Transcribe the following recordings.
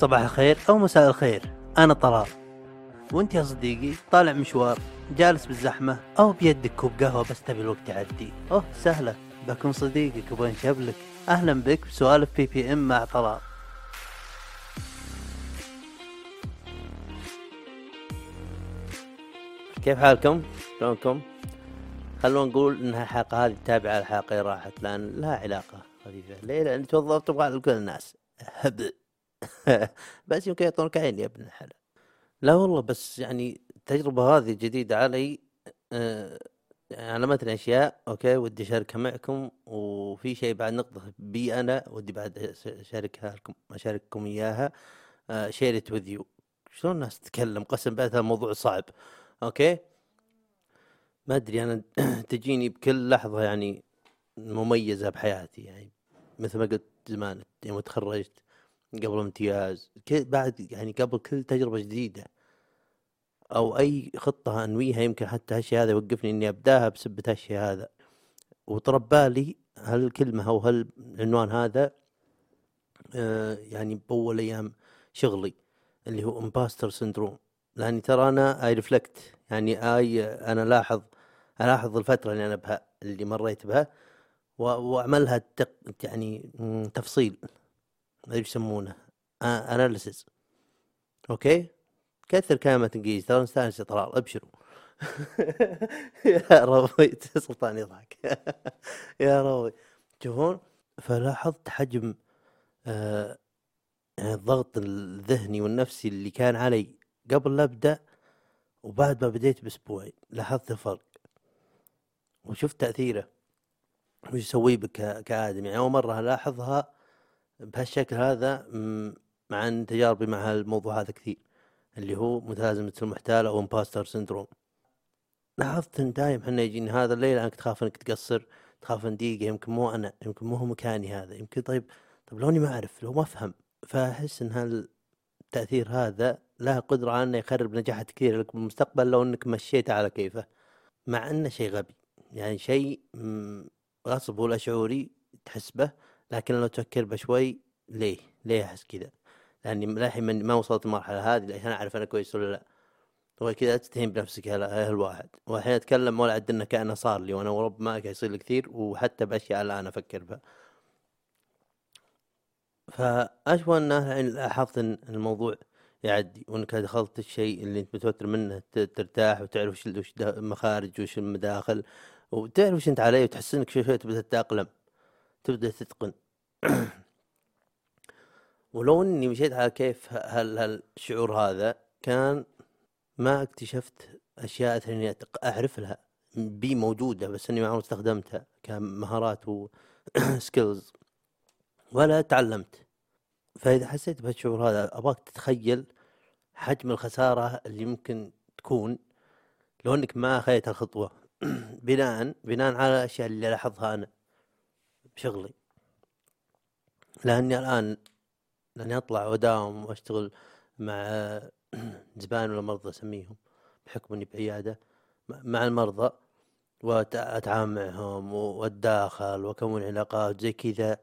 صباح الخير أو مساء الخير. أنا طلال. وأنت يا صديقي طالع مشوار جالس بالزحمة أو بيدك كوب قهوة بس تبي الوقت يعدي. أوه سهلة. بكون صديقك وبنشبلك أهلا بك بسوالف بي بي إم مع طلال. كيف حالكم؟ شلونكم؟ خلونا نقول إن الحلقة هذه تابعة للحلقة اللي راحت لأن لها علاقة خفيفة. ليه؟ لأن توظفت تبغى لكل الناس. هب بس يمكن يعطونك عين يا ابن الحلال. لا والله بس يعني التجربة هذه جديدة علي آه، علمتني أشياء okay ودي أشاركها معكم وفي شيء بعد نقطة بي أنا ودي بعد أشاركها لكم أشارككم إياها share it with you شلون الناس تتكلم؟ قسم بالله هذا موضوع صعب okay? ما أدري أنا تجيني بكل لحظة يعني مميزة بحياتي يعني مثل ما قلت زمان يوم تخرجت قبل امتياز بعد يعني قبل كل تجربة جديدة. أو أي خطة أنويها يمكن حتى هالشيء هذا يوقفني إني أبداها بسبة هالشيء هذا. وطرى ببالي هالكلمة أو هالعنوان هذا آه يعني بأول أيام شغلي اللي هو imposter syndrome لأني ترى أنا I reflect يعني I أنا لاحظ ألاحظ الفترة اللي أنا بها اللي مريت بها وأعملها يعني تفصيل. يسمونه. analysis okay? كثر كلمة إنجليزي ترى نستاهل يا طلال أبشروا. يا ربي سلطان يضحك. يا ربي. تشوفون فلاحظت حجم آه يعني الضغط الذهني والنفسي اللي كان علي قبل لا أبدأ وبعد ما بديت باسبوعين لاحظت الفرق. وشفت تأثيره. وش يسوي بك كآدم. يعني أول مرة ألاحظها بهالشكل هذا مع ان تجاربي مع الموضوع هذا كثير اللي هو متلازمة المحتال أو imposter syndrome لاحظت إن دايم إحنا يجيني هذا الليل أنك تخاف إنك تقصر تخاف إن دقيقة يمكن مو أنا يمكن مو هو مكاني هذا يمكن طيب طيب لو إني ما أعرف لو ما أفهم فأحس إن هالتأثير هذا له قدرة على إنه يخرب نجاحات كثيرة لك بالمستقبل لو إنك مشيته على كيفه. مع إنه شيء غبي يعني شيء غصب ولا شعوري تحس به. لكن لو تفكر بشوي ليه؟ ليه أحس كذا لأني للحين ما وصلت المرحله هذه أنا أعرف أنا كويس ولا لأ؟ هو كذا تستهين بنفسك هالواحد والحين أتكلم ولا عد انه كانه صار لي وأنا ورب ما يصير لي كثير وحتى بأشياء الان أفكر بها. فاشوف ان الحين لاحظت إن الموضوع يعدي وإنك دخلت الشيء اللي أنت متوتر منه ترتاح وتعرف وش المخارج وش المداخل وتعرف وش أنت عليه وتحس إنك شوي شوي تبدا تتأقلم. تبدأ تتقن. ولو إني مشيت على كيف هال هالشعور هذا كان ما اكتشفت أشياء ثانية اعرف لها بي موجودة بس إني ما عمري استخدمتها كمهارات و skills ولا تعلمت. فإذا حسيت بهالشعور هذا أبغاك تتخيل حجم الخسارة اللي ممكن تكون لو إنك ما أخذت الخطوة. بناء بناء على الأشياء اللي لاحظها أنا. بشغلي. لأني الآن لاني اطلع واداوم وأشتغل مع زبائن ولا مرضى أسميهم بحكم إني بعيادة مع المرضى واتعامل معهم وأتداخل وأكون علاقات زي كذا.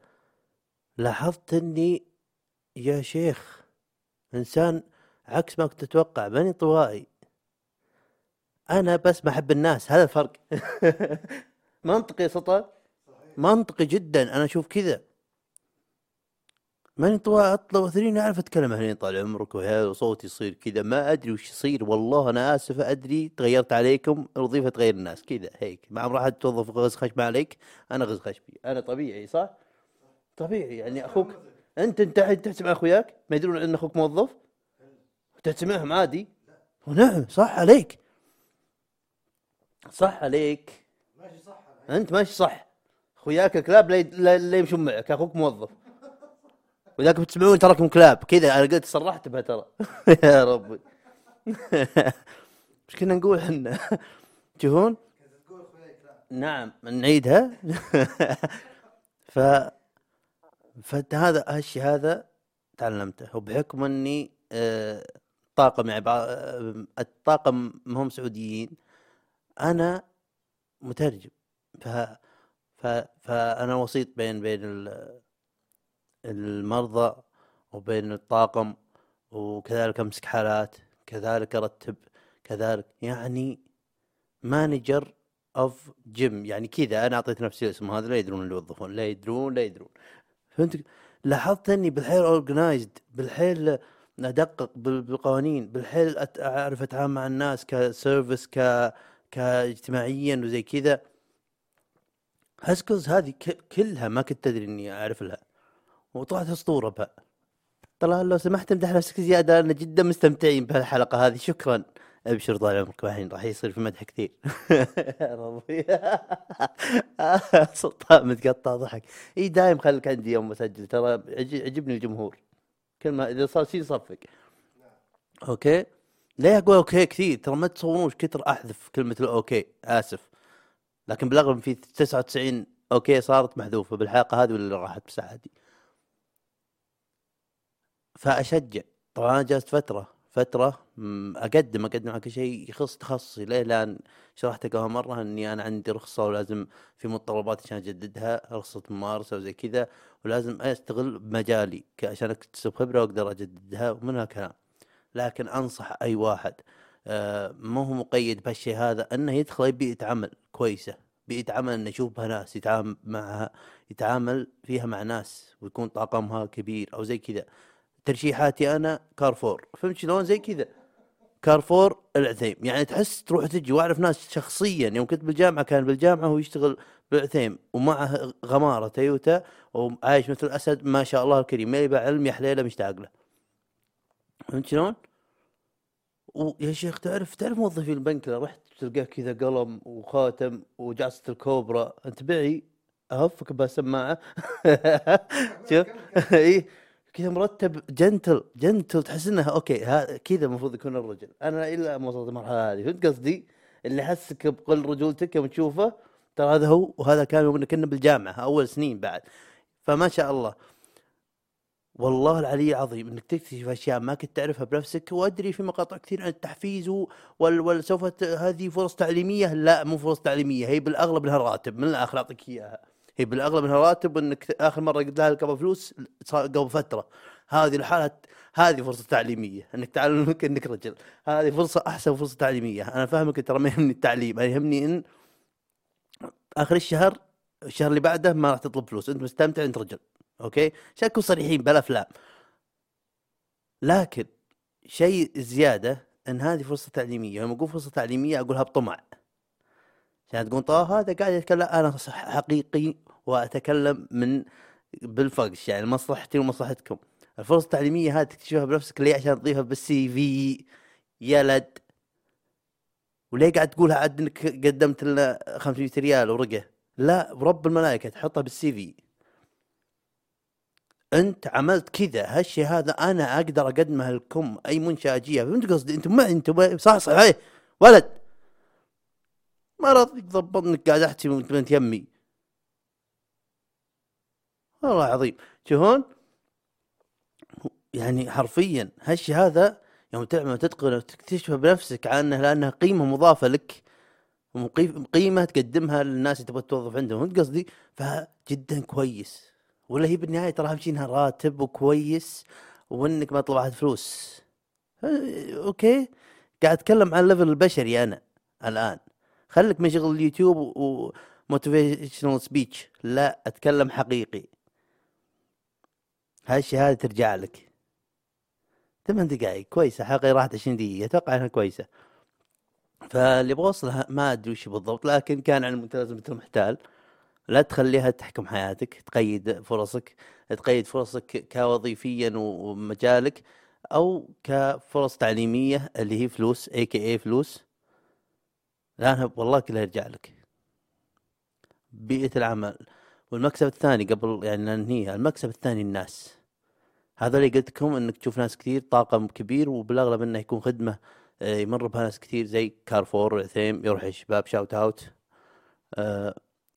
لاحظت إني يا شيخ إنسان عكس ما كنت أتوقع ماني انطوائي أنا بس ما أحب الناس هذا الفرق. منطقي سلطان منطقي جدا. أنا أشوف كذا. ماني طوال اطلع وثريني أعرف أتكلم هنا طال عمرك وصوتي يصير كذا. ما أدري وش يصير. والله أنا آسف. أدري تغيرت عليكم. الوظيفة تغير الناس. كذا. هيك. ما عمر احد توظف غز خشم عليك. أنا غز خشمي أنا طبيعي صح؟ طبيعي. يعني أخوك انت أنت تحسب أخوياك؟ ما يدرون إن أخوك موظف؟ تسمعهم عادي؟ نعم. صح عليك. صح عليك. ماشي صح أنت ماشي صح. اخوياك الكلاب لا يمشون معك أخوك موظف. وذاك بتسمعون تراكم كلاب كذا أنا قلت صرحت بها ترى. يا ربي. إيش كنا نقول إحنا. تشوفون؟ نعم نعيدها. ف فهذا هالشيء هذا تعلمته وبحكم إني آه، طاقم يعني الطاقم ما هم سعوديين أنا مترجم. ف فأنا وسيط بين بين المرضى وبين الطاقم وكذلك أمسك حالات كذلك أرتب كذلك يعني manager of gym يعني كذا أنا أعطيت نفسي الاسم هذا لا يدرون اللي يوظفون لا يدرون لا يدرون. فهمت؟ لاحظت أني بالحيل organized بالحيل أدقق بالقوانين بالحيل أعرف أتعامل مع الناس ك service ك كاجتماعيا وزي كذا. ها skills هذه كلها ما كنت أدري إني أعرف لها. وطلعت أسطورة بها. طلال لو سمحت أمدح نفسك زيادة أنا جدا مستمتعين بهالحلقة هذه. شكرا. أبشر طال عمرك الحين راح يصير في مدح كثير. سلطان متقطع ضحك. إي دايم خليك عندي يوم اسجل ترى عجبني الجمهور. كل ما إذا صار شيء صفق okay؟ ليه أقول okay كثير؟ ترى ما تصورون كثر أحذف كلمة ال okay. آسف. لكن بالأغلب في 99 أوكي صارت محذوفة بالحلقة هذه واللي راحت بساعتي فأشجع. طبعا أنا جلست فترة فترة أقدم أقدم على كل شيء يخص تخصصي. ليه؟ لأن شرحت قبل مرة إني أنا عندي رخصة ولازم في متطلبات عشان أجددها رخصة ممارسة وزي كذا ولازم أستغل بمجالي عشان أكتسب خبرة وأقدر أجددها ومن هالكلام لكن أنصح أي واحد ما هو مقيد بهالشيء هذا إنه يدخل بيئه عمل كويسة بيئه عمل إنه يشوف بها ناس يتعامل معها يتعامل فيها مع ناس ويكون طاقمها كبير أو زي كذا. ترشيحاتي أنا كارفور. فهمت شلون؟ زي كذا. كارفور العثيم. يعني تحس تروح تجي واعرف ناس شخصيا. يوم كنت بالجامعة كان بالجامعة هو يشتغل بالعثيم ومعه غمارة تويوتا وعايش مثل الأسد ما شاء الله الكريم ما يبع علم يا حليلة مشتاق له. فهمت شلون؟ ويا شيخ تعرف تعرف موظفي البنك لو رحت تلقاه كذا قلم وخاتم وجعصة الكوبرا أنت بعي؟ أهفك بسماعه شوف. اي كذا مرتب جنتل جنتل تحس انها أوكي كذا المفروض يكون الرجل. أنا إلا ما وصلت المرحلة هذه فهمت قصدي؟ اللي حسك بقل رجولتك يوم تشوفه ترى هذا هو وهذا كان يوم كنا بالجامعة أول سنين بعد. فما شاء الله. والله العلي العظيم إنك تكتشف أشياء ما كنت تعرفها بنفسك وأدري في مقاطع كثير عن التحفيز وسوف هذه فرص تعليمية. لا مو فرص تعليمية هي بالأغلب لها راتب من الآخر اعطيك إياها. هي بالأغلب انها راتب إنك آخر مرة قلت لها قبل فلوس قبل فترة. هذه الحالة هذه فرصة تعليمية. إنك تعلمك إنك رجل. هذه فرصة أحسن فرصة تعليمية. أنا فاهمك ترى ما يهمني التعليم. أنا يهمني إن آخر الشهر الشهر اللي بعده ما راح تطلب فلوس. أنت مستمتع أنت رجل. أوكي؟ عشان نكون صريحين بالافلام لكن شيء زيادة إن هذه فرصة تعليمية. لما أقول فرصة تعليمية أقولها بطمع. عشان تقول طه هذا قاعد يتكلم أنا حقيقي وأتكلم من بالفقش يعني مصلحتي ومصلحتكم. الفرص التعليمية هذه تكتشفها بنفسك ليه؟ عشان تضيفها بالسي في. يلد وليه قاعد تقولها عاد إنك قدمت لنا 500 ريال ورقة؟ لا برب الملائكة تحطها بالسي في. أنت عملت كذا هالشيء هذا أنا أقدر أقدمه لكم أي منشأة أجيها. فهمت قصدي؟ أنتم ما أنتم صح صح ولد. ما راضي تضبط إنك قاعد أحكي وانت يمي. والله عظيم شوفون يعني حرفيا هالشي هذا يوم تعمل تتقن وتكتشفه بنفسك عنه لأنها قيمة مضافة لك. قيمة تقدمها للناس اللي تبغى توظف عندهم. فهمت قصدي؟ فجدا كويس. ولا هي بالنهاية ترى أهم شيء إنها راتب وكويس وإنك ما طلعت فلوس. okay. قاعد أتكلم عن ال level البشري أنا الآن. خليك من شغل اليوتيوب و motivational speech لا أتكلم حقيقي. هاي الشهاده ترجع لك. ثمان دقائق كويسة. حلقه راحت 20 دقيقة. أتوقع إنها كويسة. فاللي بوصلها ما أدري وش بالضبط لكن كان عن الممتاز مثل المحتال لا تخليها تحكم حياتك تقيد فرصك تقيد فرصك كوظيفيا ومجالك أو كفرص تعليمية اللي هي فلوس اي كي اي فلوس. لانها والله كلها يرجع لك. بيئة العمل. والمكسب الثاني قبل يعني ننهيها المكسب الثاني الناس. هذا اللي قلت لكم إنك تشوف ناس كثير طاقم كبير وبالأغلب إنه يكون خدمة آه، يمر بها ناس كثير زي كارفور عثيم يروح الشباب shout out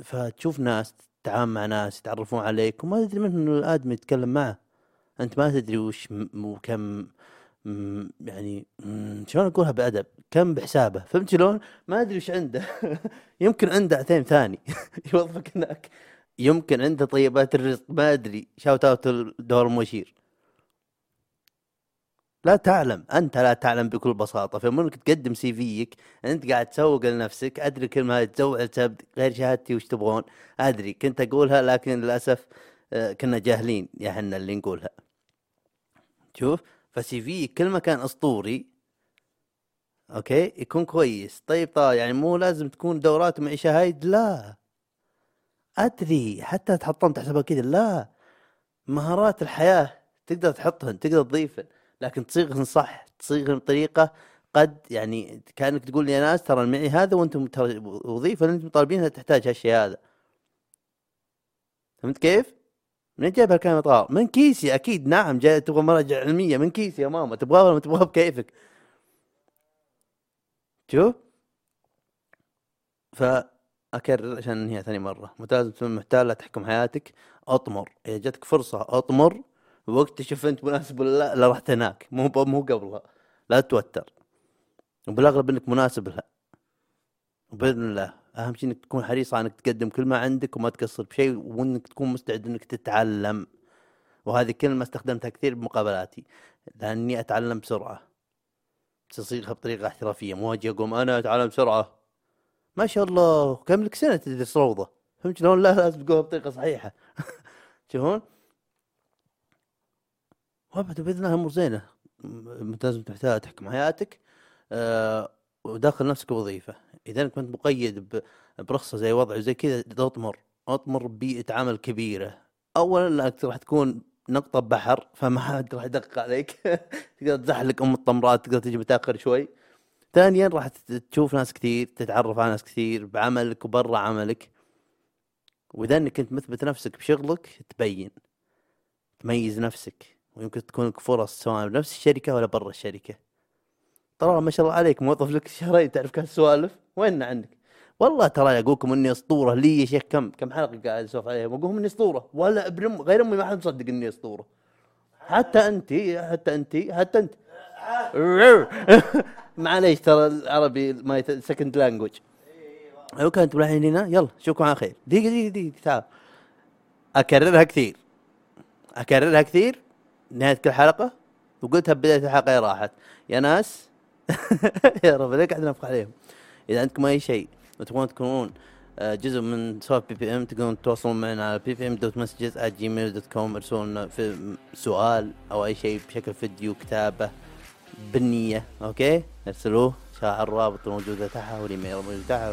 فتشوف ناس تتعامل مع ناس يتعرفون عليك وما تدري من الآدمي يتكلم معه. أنت ما تدري وش وكم يعني شلون أقولها بأدب؟ كم بحسابه؟ فهمت شلون؟ ما أدري وش عنده. يمكن عنده عثيم ثاني. يوظفك هناك. يمكن عنده طيبات الرزق. ما أدري. shout out دور المشير لا تعلم أنت لا تعلم بكل بساطة فمنك تقدم CV ك أنت قاعد تسوق لنفسك أدري كلمه هذه تسوق غير شهادتي وش تبغون أدري كنت أقولها لكن للأسف آه، كنا جاهلين يا حنا اللي نقولها. شوف فسي في كل ما كان أسطوري. أوكي؟ يكون كويس. طيب طيب يعني مو لازم تكون دورات معي شهايد لا. أدري حتى تحطهم تحسبها كذا لا. مهارات الحياة تقدر تحطهن تقدر تضيفهن. لكن تصيغهن صح تصيغهن بطريقه قد يعني كأنك تقول يا ناس ترى معي هذا وأنتم ترى وظيفة اللي أنتم طالبينها تحتاج هالشيء هذا. فهمت كيف؟ من جايب هالكلام طار من كيسي؟ أكيد نعم جاي تبغى مراجع علمية من كيسي يا ماما؟ تبغاها ولا ما تبغاها بكيفك. شوف. فاكرر عشان انهيها ثاني مرة. متى محتال لا تحكم حياتك. أطمر. إذا جاتك فرصة أطمر. وقت تشوف انت مناسب ولا لا لا رحت هناك. مو مو قبلها. لا تتوتر وبالأغلب إنك مناسب لها. وبإذن الله أهم شيء إنك تكون حريص على إنك تقدم كل ما عندك وما تقصر بشيء وإنك تكون مستعد إنك تتعلم. وهذه كلمة استخدمتها كثير بمقابلاتي. لأني أتعلم بسرعة. تصيغها بطريقة احترافية. مو أجي أقوم أنا أتعلم بسرعة. ما شاء الله. كم لك سنة تدرس روضة؟ فهمت شلون؟ لا لازم تقولها بطريقة صحيحة. تشوفون وابد بإذن الله أمور زينة. لازم تحكم حياتك أه وداخل نفسك بوظيفة. إذا كنت مقيد برخصة زي وضع زي كذا اطمر اطمر ببيئه عمل كبيرة. اولا لانك راح تكون نقطة بحر فما حد راح يدقق عليك. تقدر تزحلق أم الطمرات تقدر تجي متأخر شوي. ثانيا راح تشوف ناس كثير تتعرف على ناس كثير بعملك وبرا عملك. وإذا أنك كنت مثبت نفسك بشغلك تبين تميز نفسك. ويمكن تكون لك فرص سواء بنفس الشركة ولا برا الشركة. ترى ما شاء الله عليك موظف لك شهرين تعرف كل السوالف وين عندك والله ترى اقولكم إني أسطورة. لي يا شيخ كم كم حلقة قاعد أسولف عليها واقول إني أسطورة. ولا ابن غير أمي ما حد مصدق إني أسطورة. حتى انت حتى انت حتى أنت. معليش ترى العربي my second language لو كنت رايحين هنا يلا أشوفكم على خير. دقيقة دقيقة دقيقة تعال. أكررها كثير. أكررها كثير. نهاية كل حلقة؟ وقلتها بداية الحلقة راحت. يا ناس يا رب ليه قاعد نفخ عليهم. إذا عندكم أي شيء وتبغون تكونون آه، جزء من سوالف بي بي إم تقدرون تتواصلون معنا على بي بي إم dot messages Gmail dot com ارسلوا لنا في سؤال أو أي شيء بشكل فيديو كتابة بالنية. okay؟ ارسلوه شاع الرابط موجودة تحت والإيميل موجود تحت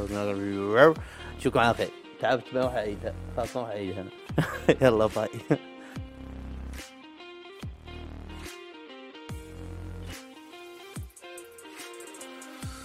شكرا على خير. تعبت ما راح أعيدها. خلاص ما راح أعيدها يلا باي.